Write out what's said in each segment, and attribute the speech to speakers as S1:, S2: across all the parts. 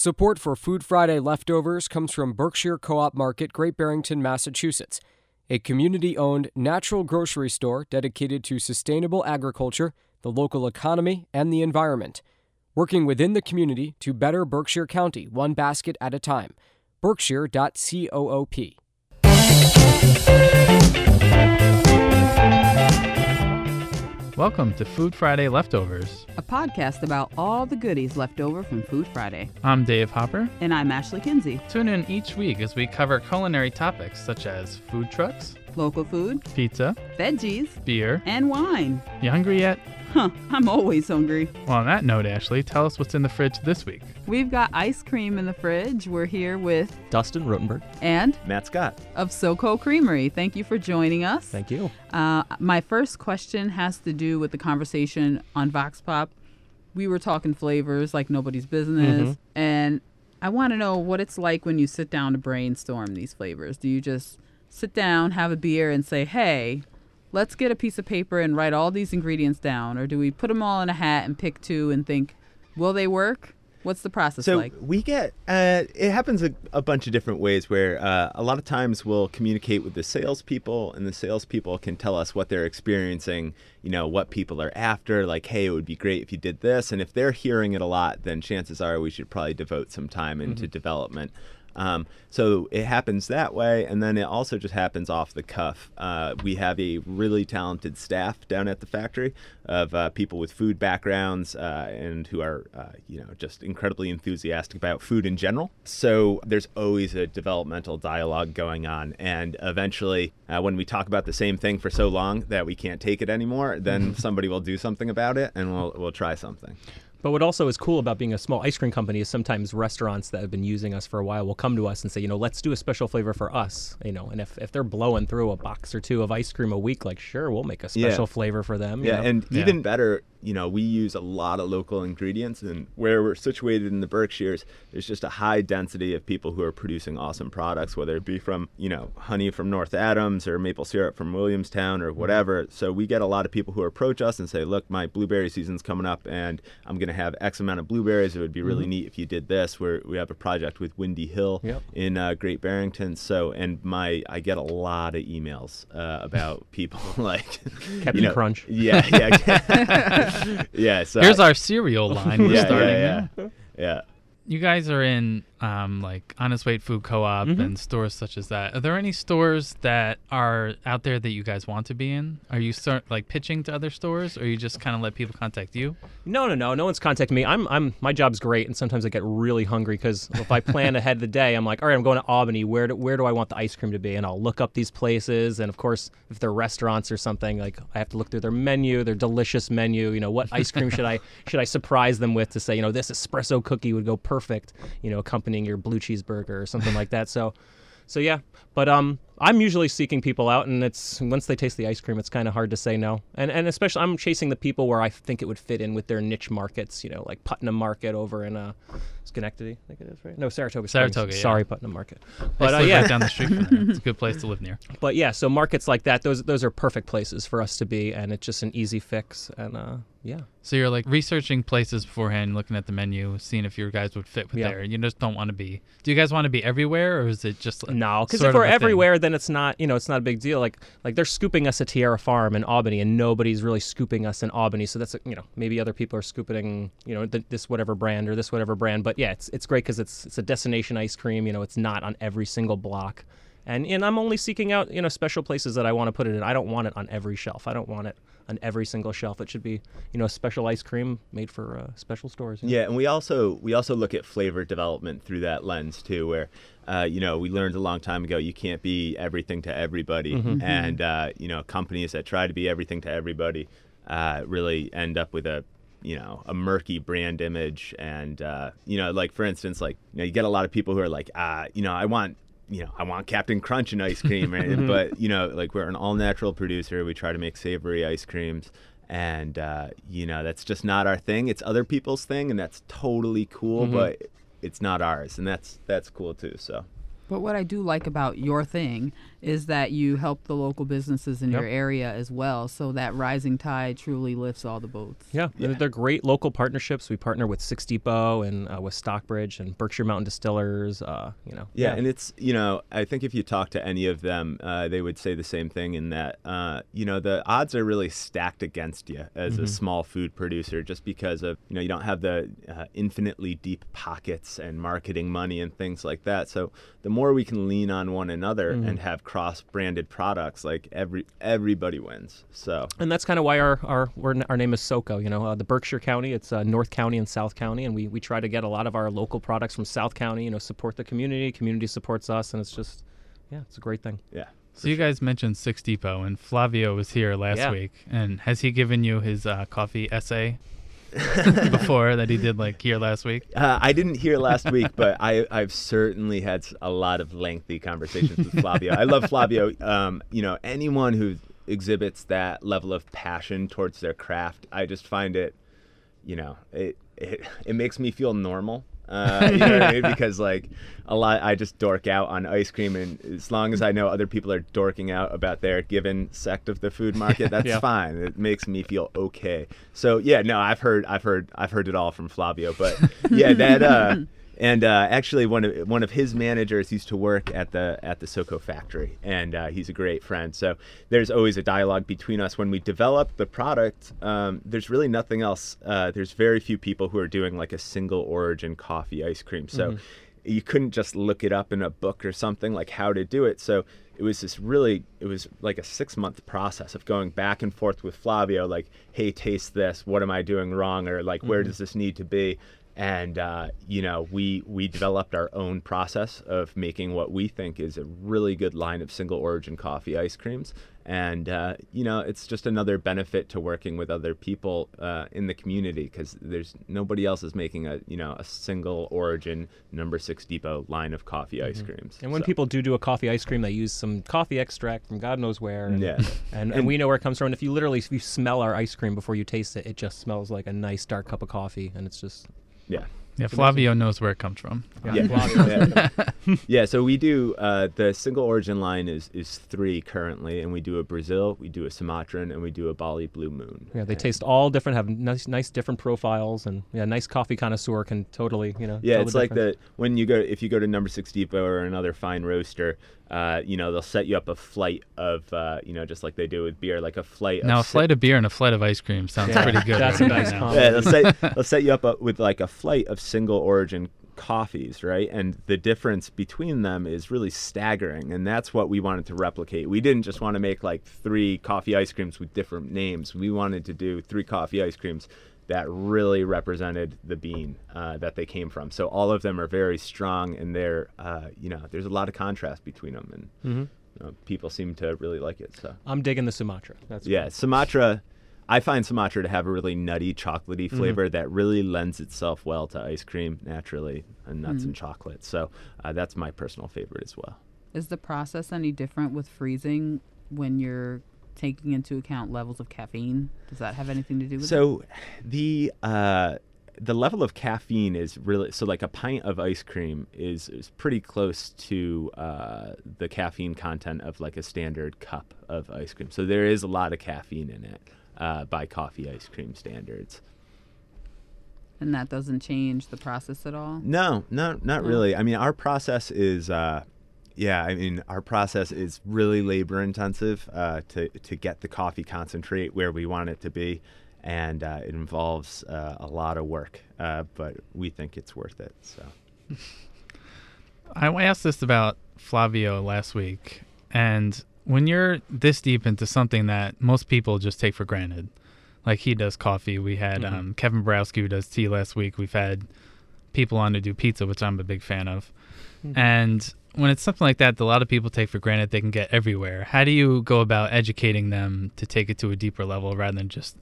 S1: Support for Food Friday leftovers comes from Berkshire Co op Market, Great Barrington, Massachusetts, a community owned natural grocery store dedicated to sustainable agriculture, the local economy, and the environment. Working within the community to better Berkshire County, one basket at a time. Berkshire.coop.
S2: Welcome to Food Friday Leftovers.
S3: a podcast about all the goodies left over from Food Friday.
S2: I'm Dave Hopper.
S3: And I'm Ashley Kinsey.
S2: Tune in each week as we cover culinary topics such as food trucks,
S3: Local food,
S2: pizza,
S3: veggies,
S2: beer.
S3: and wine.
S2: You hungry yet?
S3: Huh, I'm always hungry.
S2: Well, on that note, Ashley, tell us what's in the fridge this week.
S3: We've got ice cream in the fridge. We're here with
S4: Dustin Rotenberg.
S3: and
S5: Matt Scott.
S3: of SoCo Creamery. Thank you for joining us.
S4: Thank you.
S3: Uh, my first question has to do with the conversation on Vox Pop. We were talking flavors like nobody's business, and I want to know what it's like when you sit down to brainstorm these flavors. Do you just sit down, have a beer, and say, "Hey, let's get a piece of paper and write all these ingredients down," or do we put them all in a hat and pick two and think, "Will they work?" What's the process
S5: So
S3: like?
S5: we get uh, it happens a, a bunch of different ways. Where uh, a lot of times we'll communicate with the salespeople, and the salespeople can tell us what they're experiencing. You know what people are after. Like, hey, it would be great if you did this. And if they're hearing it a lot, then chances are we should probably devote some time into development. Um, so it happens that way, and then it also just happens off the cuff. Uh, we have a really talented staff down at the factory of uh, people with food backgrounds uh, and who are, uh, you know, just incredibly enthusiastic about food in general. So there's always a developmental dialogue going on, and eventually, uh, when we talk about the same thing for so long that we can't take it anymore, then somebody will do something about it, and we'll we'll try something.
S4: But what also is cool about being a small ice cream company is sometimes restaurants that have been using us for a while will come to us and say, you know, let's do a special flavor for us. You know, and if, if they're blowing through a box or two of ice cream a week, like sure, we'll make a
S5: Yeah.
S4: special flavor for them. you
S5: Yeah,
S4: know?
S5: and
S2: Yeah.
S5: even better, you know, we use a lot of local ingredients, and where we're situated in the Berkshires, there's just a high density of people who are producing awesome products, whether it be from, you know, honey from North Adams or maple syrup from Williamstown or mm-hmm. whatever. So we get a lot of people who approach us and say, "Look, my blueberry season's coming up, and I'm going to have X amount of blueberries. It would be really neat if you did this." Where we have a project with Windy Hill
S4: Yep.
S5: in uh, Great Barrington. So, and my I get a lot of emails uh, about people like
S4: Captain
S5: you know,
S4: Crunch.
S5: Yeah, yeah, yeah. So
S2: Here's
S5: I-
S2: our cereal line we're
S5: yeah,
S2: starting
S5: yeah, yeah, yeah.
S2: You guys are in um, like Honest Weight Food Co-op and stores such as that. Are there any stores that are out there that you guys want to be in? Are you start like pitching to other stores, or you just kind of let people contact you?
S4: No, no, no. No one's contacting me. I'm, I'm, my job's great, and sometimes I get really hungry because if I plan ahead of the day, I'm like, all right, I'm going to Albany. Where do, where do I want the ice cream to be? And I'll look up these places, and of course, if they're restaurants or something, like I have to look through their menu, their delicious menu. You know, what ice cream should I should I surprise them with to say, you know, this espresso cookie would go perfect. You know, accompanying your blue cheeseburger or something like that. So. So yeah, but um, I'm usually seeking people out, and it's once they taste the ice cream, it's kind of hard to say no. And and especially I'm chasing the people where I think it would fit in with their niche markets. You know, like Putnam Market over in uh, Schenectady, I think it is right. No, Saratoga. Springs.
S2: Saratoga, yeah.
S4: Sorry, Putnam Market.
S2: But
S4: But uh, yeah,
S2: right down the street from there. It's a good place to live near.
S4: but yeah, so markets like that, those those are perfect places for us to be, and it's just an easy fix. And uh, yeah,
S2: So you're like researching places beforehand, looking at the menu, seeing if your guys would fit with
S4: Yeah.
S2: there. You just don't want to be. Do you guys want to be everywhere, or is it just like
S4: No, because if we're
S2: a thing?
S4: everywhere, then it's not you know it's not a big deal. Like like they're scooping us at Tierra Farm in Albany, and nobody's really scooping us in Albany. So that's you know maybe other people are scooping you know th- this whatever brand or this whatever brand. But yeah, it's it's great because it's it's a destination ice cream. You know, it's not on every single block. And, and I'm only seeking out you know special places that I want to put it in. I don't want it on every shelf. I don't want it on every single shelf. It should be you know special ice cream made for uh, special stores. you know?
S5: Yeah, and we also we also look at flavor development through that lens too, where uh, you know we learned a long time ago you can't be everything to everybody, and uh, you know companies that try to be everything to everybody uh, really end up with a you know a murky brand image, and uh, you know like for instance like you know you get a lot of people who are like ah you know I want you know, I want Captain Crunch and ice cream, right? but you know, like we're an all natural producer. We try to make savory ice creams, and uh, you know, that's just not our thing. It's other people's thing, and that's totally cool, but it's not ours, and that's that's cool too. So
S3: But what I do like about your thing is that you help the local businesses in
S4: Yep.
S3: your area as well, so that rising tide truly lifts all the boats.
S4: Yeah, they're- they're great local partnerships. We partner with Six Depot and uh, with Stockbridge and Berkshire Mountain Distillers. Uh, you know,
S5: Yeah, and it's you know I think if you talk to any of them, uh, they would say the same thing in that uh, you know the odds are really stacked against you as
S4: Mm-hmm.
S5: a small food producer, just because of you know you don't have the uh, infinitely deep pockets and marketing money and things like that. So the more we can lean on one another
S4: Mm-hmm.
S5: and have cross-branded products, like every everybody wins. So
S4: and that's kind of why our our we're, our name is SoCo. You know, uh, the Berkshire County, it's uh, North County and South County, and we we try to get a lot of our local products from South County. You know, support the community. Community supports us, and it's just yeah, it's a great thing.
S5: yeah.
S2: So you guys mentioned Six Depot, and Flavio was here last
S4: Yeah.
S2: week. And has he given you his uh, coffee essay before that he did like here last week?
S5: Uh, I didn't hear last week, but I, I've certainly had a lot of lengthy conversations with Flavio. I love Flavio. Um, you know, anyone who exhibits that level of passion towards their craft, I just find it, you know, it it, it makes me feel normal. Uh, you know what I mean? Because like a lot, I just dork out on ice cream, and as long as I know other people are dorking out about their given sect of the food market, that's
S4: Yeah.
S5: fine. It makes me feel okay. So yeah, no, I've heard, I've heard, I've heard it all from Flavio, but yeah, that uh, and uh, actually one of one of his managers used to work at the at the Soco factory, and uh, he's a great friend. So there's always a dialogue between us when we develop the product. Um, there's really nothing else. Uh, there's very few people who are doing like a single origin coffee ice cream. So you couldn't just look it up in a book or something like how to do it. So it was this really it was like a six month process of going back and forth with Flavio, like, hey, taste this. What am I doing wrong? Or like, where does this need to be? And uh, you know, we we developed our own process of making what we think is a really good line of single origin coffee ice creams. And uh, you know, it's just another benefit to working with other people uh, in the community because there's nobody else is making a you know a single origin number six depot line of coffee ice creams.
S4: And when
S5: So-
S4: people do do a coffee ice cream, they use some coffee extract from God knows where. And,
S5: Yeah.
S4: and, and we know where it comes from. And if you literally if you smell our ice cream before you taste it, it just smells like a nice dark cup of coffee, and it's just
S5: yeah.
S2: Yeah, Flavio knows where it comes from.
S5: Yeah. yeah. Yeah, so we do uh, the single origin line is is three currently, and we do a Brazil, we do a Sumatran, and we do a Bali Blue Moon.
S4: yeah, they
S5: And-
S4: taste all different, have nice nice different profiles, and yeah, nice coffee connoisseur can totally you know.
S5: Yeah, it's
S4: the
S5: like
S4: difference.
S5: the when you go if you go to Number Six Depot or another fine roaster, uh, you know they'll set you up a flight of uh, you know just like they do with beer, like a flight.
S2: Now, a
S5: of si-
S2: flight of beer and a flight of ice cream sounds
S4: Yeah,
S2: pretty good.
S4: that's a nice
S2: now.
S4: combo.
S5: Yeah, they'll set they'll set you up uh, with like a flight of single origin coffees, right? And the difference between them is really staggering, and that's what we wanted to replicate. We didn't just want to make like three coffee ice creams with different names. We wanted to do three coffee ice creams that really represented the bean uh, that they came from. So all of them are very strong, and they're uh, you know there's a lot of contrast between them, and
S4: Mm-hmm.
S5: you know, people seem to really like it. So
S4: I'm digging the Sumatra. That's
S5: yeah, Sumatra. I find Sumatra to have a really nutty, chocolatey
S4: Mm-hmm.
S5: flavor that really lends itself well to ice cream naturally, and nuts and chocolate. So uh, that's my personal favorite as well.
S3: Is the process any different with freezing when you're taking into account levels of caffeine? Does that have anything to do with it?
S5: So the uh, the level of caffeine is really so like a pint of ice cream is is pretty close to uh, the caffeine content of like a standard cup of ice cream. So there is a lot of caffeine in it uh, by coffee ice cream standards.
S3: And that doesn't change the process at all?
S5: No, no, not
S3: No?
S5: really. I mean, our process is, uh, yeah, I mean, our process is really labor intensive uh, to to get the coffee concentrate where we want it to be, and uh, it involves uh, a lot of work. Uh, but we think it's worth it. So
S2: I asked this about Flavio last week, and when you're this deep into something that most people just take for granted, like he does coffee, we had
S4: Mhm.
S2: um, Kevin Browski who does tea last week. We've had people on to do pizza, which I'm a big fan of. And when it's something like that, that a lot of people take for granted, they can get everywhere. How do you go about educating them to take it to a deeper level rather than just,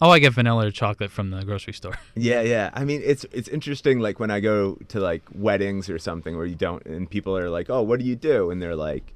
S2: oh, I get vanilla or chocolate from the grocery store?
S5: yeah, yeah. I mean, it's it's interesting. Like when I go to like weddings or something where you don't, and people are like, "Oh, what do you do?" And they're like.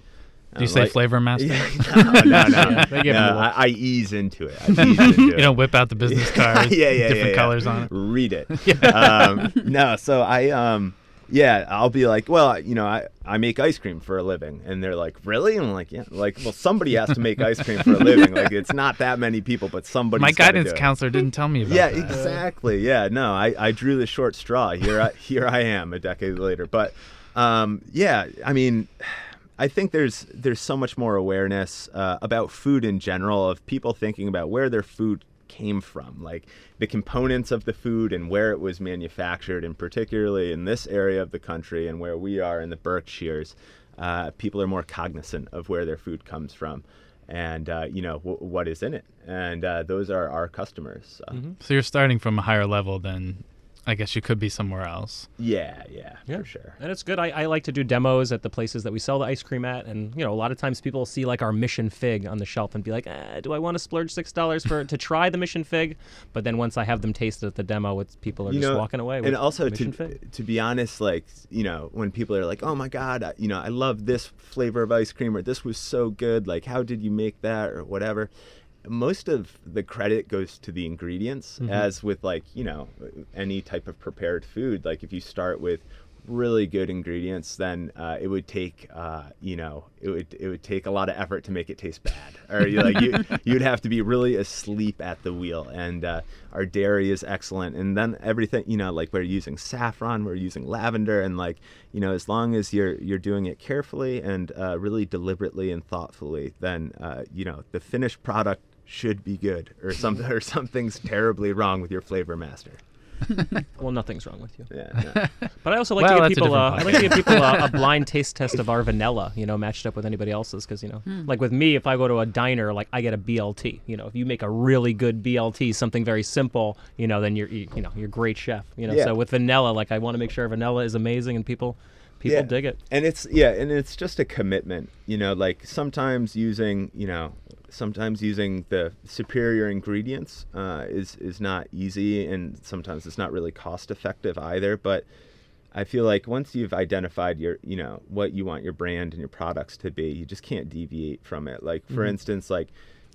S2: Do you say
S5: like-
S2: flavor master?
S5: Yeah, no, no, no.
S4: They give
S5: No,
S4: them a
S5: I,
S4: look.
S5: I ease into it. I ease into
S2: you
S5: it.
S2: know, whip out the business cards.
S5: yeah, yeah,
S2: different
S5: yeah, yeah.
S2: colors on it.
S5: Read it. um, no, so I um, yeah, I'll be like, well, you know, I, I make ice cream for a living, and they're like, really? And I'm like, yeah, like, well, somebody has to make ice cream for a living. Like, it's not that many people, but somebody.
S2: My guidance counselor didn't tell me about
S5: Yeah,
S2: that.
S5: exactly. Yeah, no, I, I drew the short straw. Here I here I am a decade later. But um, yeah, I mean, I think there's there's so much more awareness uh, about food in general of people thinking about where their food came from, like the components of the food and where it was manufactured, and particularly in this area of the country and where we are in the Berkshires, uh, people are more cognizant of where their food comes from. And uh, you know w- what is in it, and uh, those are our customers. So.
S2: So you're starting from a higher level than I guess you could be somewhere else.
S5: Yeah, yeah,
S4: Yeah.
S5: for sure.
S4: And it's good. I, I like to do demos at the places that we sell the ice cream at, and you know, a lot of times people see like our Mission Fig on the shelf and be like, eh, "Do I want to splurge six dollars for to try the Mission Fig?" But then once I have them taste it at the demo, it's people are
S5: You
S4: just
S5: know,
S4: walking away. With
S5: and also
S4: Mission
S5: to
S4: Fig.
S5: to be honest, like you know, when people are like, "Oh my God, I, you know, I love this flavor of ice cream," or "This was so good," like, "How did you make that?" or whatever. Most of the credit goes to the ingredients,
S4: Mm-hmm.
S5: as with like you know any type of prepared food. Like if you start with really good ingredients, then uh, it would take uh, you know it would it would take a lot of effort to make it taste bad, or you like you you'd have to be really asleep at the wheel. And uh, our dairy is excellent, and then everything you know like we're using saffron, we're using lavender, and like you know as long as you're you're doing it carefully and uh, really deliberately and thoughtfully, then uh, you know the finished product should be good, or something or something's terribly wrong with your flavor master.
S4: Well, nothing's wrong with you.
S5: Yeah. no.
S4: But I also like
S2: Well,
S4: to
S2: that's
S4: give
S2: a
S4: people uh, I like to give people a, a blind taste test of our vanilla, you know, matched up with anybody else's because you know, like with me, if I go to a diner, like I get a BLT. You know, if you make a really good BLT, something very simple, you know, then you're you, you know you're great chef. You know,
S5: Yeah.
S4: so with vanilla, like I want to make sure vanilla is amazing and people people
S5: Yeah.
S4: dig it.
S5: and it's yeah and it's just a commitment you know like sometimes using you know sometimes using the superior ingredients uh, is is not easy and sometimes it's not really cost effective either but i feel like once you've identified your you know what you want your brand and your products to be you just can't deviate from it like for instance like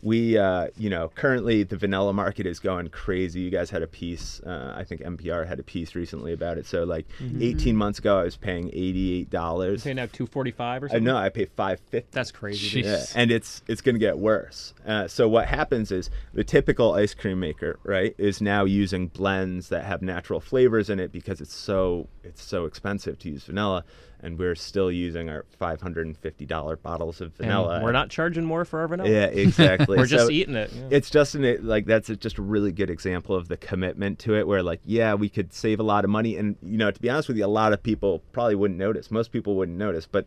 S5: we uh, you know currently the vanilla market is going crazy you guys had a piece uh, i think npr had a piece recently about it so like 18 months ago i was paying $88
S4: Say now two forty five or
S5: I
S4: something.
S5: no I pay 550
S4: That's crazy.
S2: Jeez.
S5: yeah, and it's it's going to get worse. Uh, so what happens is the typical ice cream maker, right, is now using blends that have natural flavors in it because it's so it's so expensive to use vanilla, and we're still using our five hundred and fifty dollar bottles of
S4: And
S5: vanilla.
S4: we're not charging more for our vanilla.
S5: Yeah, exactly.
S4: We're just
S5: So
S4: eating it. yeah.
S5: It's just an like that's a, just a really good example of the commitment to it. Where like, yeah, we could save a lot of money, and you know, to be honest with you, a lot of people probably wouldn't notice. Most people wouldn't notice, but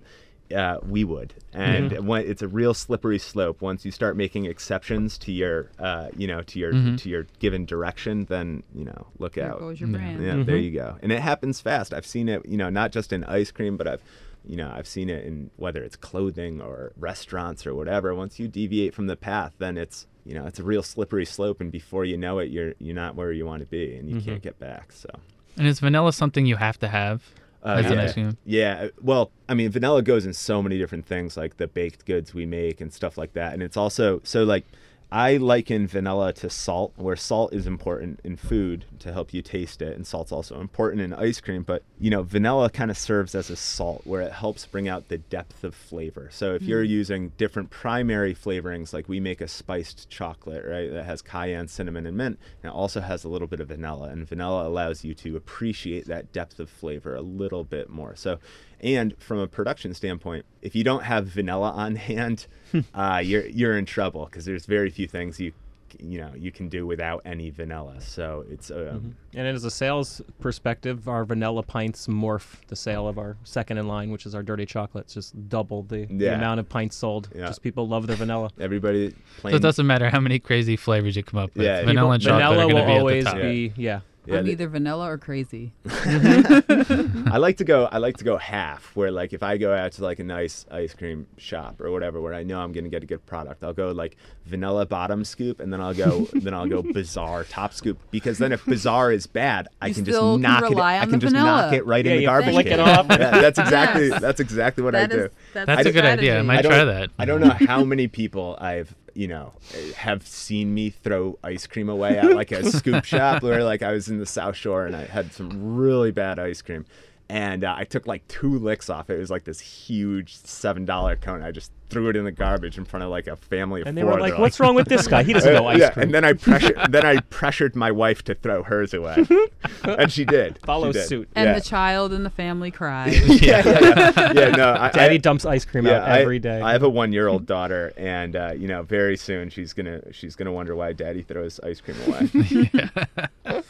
S5: uh, we would. And when it's a real slippery slope. Once you start making exceptions to your, uh, you know, to your to your given direction, then you know, look
S3: There
S5: out.
S3: goes your
S2: Yeah.
S3: brand.
S5: Yeah, there you go. And it happens fast. I've seen it, you know, not just in ice cream, but I've, you know, I've seen it in whether it's clothing or restaurants or whatever. Once you deviate from the path, then it's, you know, it's a real slippery slope, and before you know it, you're you're not where you want to be, and you can't get back. So.
S2: And is vanilla something you have to have
S5: Uh,
S2: an
S5: yeah. Yeah. Well, I mean, vanilla goes in so many different things, like the baked goods we make and stuff like that. And it's also so like I liken vanilla to salt, where salt is important in food to help you taste it, and salt's also important in ice cream. But you know, vanilla kind of serves as a salt, where it helps bring out the depth of flavor. So if you're using different primary flavorings, like we make a spiced chocolate, right, that has cayenne, cinnamon, and mint, and it also has a little bit of vanilla, and vanilla allows you to appreciate that depth of flavor a little bit more. So. And from a production standpoint, if you don't have vanilla on hand, uh, you're you're in trouble because there's very few things you you know you can do without any vanilla. So it's uh,
S4: And as a sales perspective, our vanilla pints morph the sale of our second in line, which is our dirty chocolate. It's just double the, the amount of pints sold.
S5: Yeah.
S4: Just people love their vanilla.
S5: everybody
S2: So it doesn't matter how many crazy flavors you come up with.
S5: Yeah,
S2: vanilla and
S4: People-
S2: chocolate
S4: vanilla will
S2: be
S4: always
S2: at the top.
S4: be yeah.
S5: yeah,
S3: I'm either vanilla or crazy.
S5: I like to go. I like to go half. Where like if I go out to like a nice ice cream shop or whatever, where I know I'm gonna get a good product, I'll go like vanilla bottom scoop, and then I'll go then I'll go bizarre top scoop. Because then if bizarre is bad, I can just
S3: can
S5: knock it.
S3: rely
S5: I
S3: on
S5: can
S3: the
S5: just knock
S3: vanilla.
S5: it right
S4: Yeah,
S5: in the garbage
S4: flick
S5: can.
S4: it off.
S5: Yeah, that's exactly
S3: Yes.
S5: that's exactly what
S3: That
S5: I do.
S3: is- that's,
S2: That's
S3: the
S2: a good idea. I might
S5: I
S2: try that.
S5: I don't know how many people I've you know have seen me throw ice cream away at like a scoop shop where like I was in the South Shore and I had some really bad ice cream. And uh, I took like two licks off it. It was like this huge seven dollar cone. I just threw it in the garbage in front of like a family of
S4: And they
S5: four.
S4: were like,
S5: They're
S4: "What's wrong with this guy? He doesn't know
S5: Uh,
S4: ice
S5: yeah,
S4: cream."
S5: and then I pressured then I pressured my wife to throw hers away, and she did.
S4: Follow
S5: She did.
S4: suit.
S3: And
S5: yeah.
S3: the child and the family cried.
S5: yeah, yeah, yeah. Yeah, no, I,
S4: Daddy
S5: I,
S4: dumps ice cream
S5: yeah,
S4: out
S5: I-
S4: every day.
S5: I have a one-year-old daughter, and uh, you know, very soon she's gonna she's gonna wonder why Daddy throws ice cream away.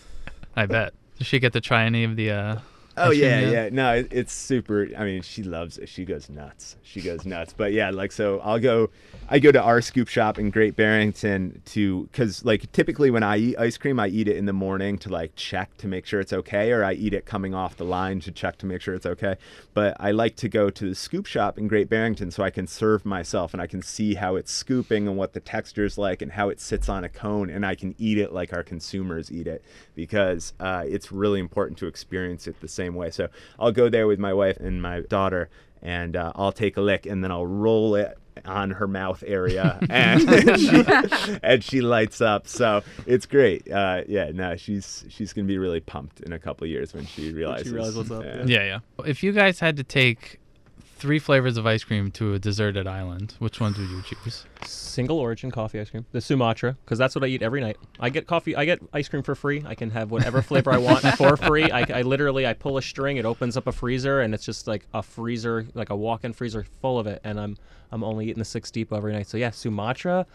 S2: I bet. Does she get to try any of the? uh
S5: Oh yeah,
S2: yet?
S5: yeah. No, it, it's super. I mean, she loves it. She goes nuts. She goes nuts. But yeah, like so, I'll go. I go to our scoop shop in Great Barrington to because like typically when I eat ice cream, I eat it in the morning to like check to make sure it's okay, or I eat it coming off the line to check to make sure it's okay. But I like to go to the scoop shop in Great Barrington so I can serve myself and I can see how it's scooping and what the texture is like and how it sits on a cone, and I can eat it like our consumers eat it because uh, it's really important to experience it the same way. So I'll go there with my wife and my daughter, and uh, I'll take a lick, and then I'll roll it on her mouth area, and she, and she lights up. So it's great. Uh, yeah, no, she's she's gonna be really pumped in a couple of years when she realizes.
S4: realizes what's up,
S5: Yeah.
S2: Yeah, yeah. If you guys had to take three flavors of ice cream to a deserted island, which ones would you choose?
S4: Single origin coffee ice cream, the Sumatra, because that's what I eat every night. I get coffee, I get ice cream for free. I can have whatever flavor I want for free. I, I literally I pull a string, it opens up a freezer, and it's just like a freezer, like a walk-in freezer full of it, and I'm I'm only eating the Six deep every night. So yeah, Sumatra,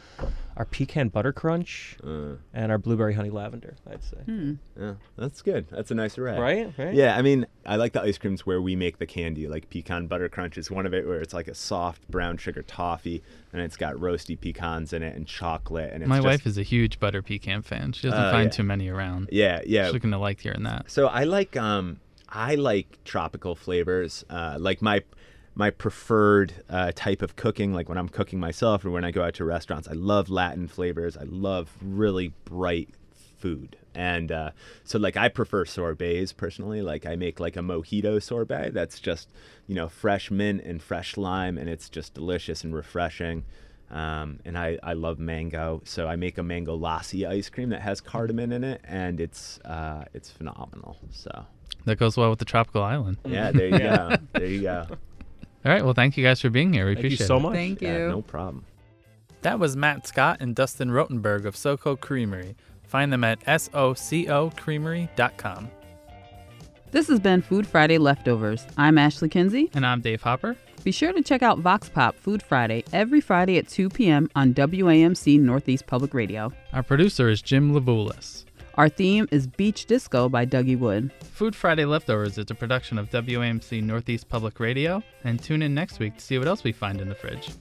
S4: our pecan butter crunch,
S5: Uh,
S4: and our blueberry honey lavender. I'd say.
S3: Hmm.
S5: yeah, that's good. That's a nice array.
S4: Right, right.
S5: Yeah, I mean, I like the ice creams where we make the candy. Like pecan butter crunch is one of it, where it's like a soft brown sugar toffee, and it's got roasty pecans in it and chocolate. And it's
S2: My
S5: just,
S2: wife is a huge butter pecan fan. She doesn't
S5: Oh,
S2: find
S5: yeah.
S2: too many around.
S5: Yeah, yeah.
S2: She's gonna like hearing that.
S5: So I like um I like tropical flavors. Uh, like my my preferred uh, type of cooking, like when I'm cooking myself or when I go out to restaurants, I love Latin flavors. I love really bright food. And uh, so like I prefer sorbets personally. Like I make like a mojito sorbet that's just, you know, fresh mint and fresh lime and it's just delicious and refreshing. Um, and I, I love mango, so I make a mango lassi ice cream that has cardamom in it, and it's uh, it's phenomenal. So
S2: That goes well with the tropical island.
S5: yeah, there you go, there you go.
S2: All right. Well, thank you guys for being here. We
S4: appreciate it.
S2: You
S4: so
S2: it.
S4: much.
S3: Thank you.
S5: Yeah, no problem.
S6: That was Matt Scott and Dustin Rotenberg of SoCo Creamery. Find them at sococreamery.com.
S3: This has been Food Friday Leftovers. I'm Ashley Kinsey.
S2: And I'm Dave Hopper.
S3: Be sure to check out Vox Pop Food Friday every Friday at 2 p.m. on WAMC Northeast Public Radio.
S2: Our producer is Jim Labulis.
S3: Our theme is Beach Disco by Dougie Wood.
S2: Food Friday Leftovers is a production of WAMC Northeast Public Radio. And tune in next week to see what else we find in the fridge.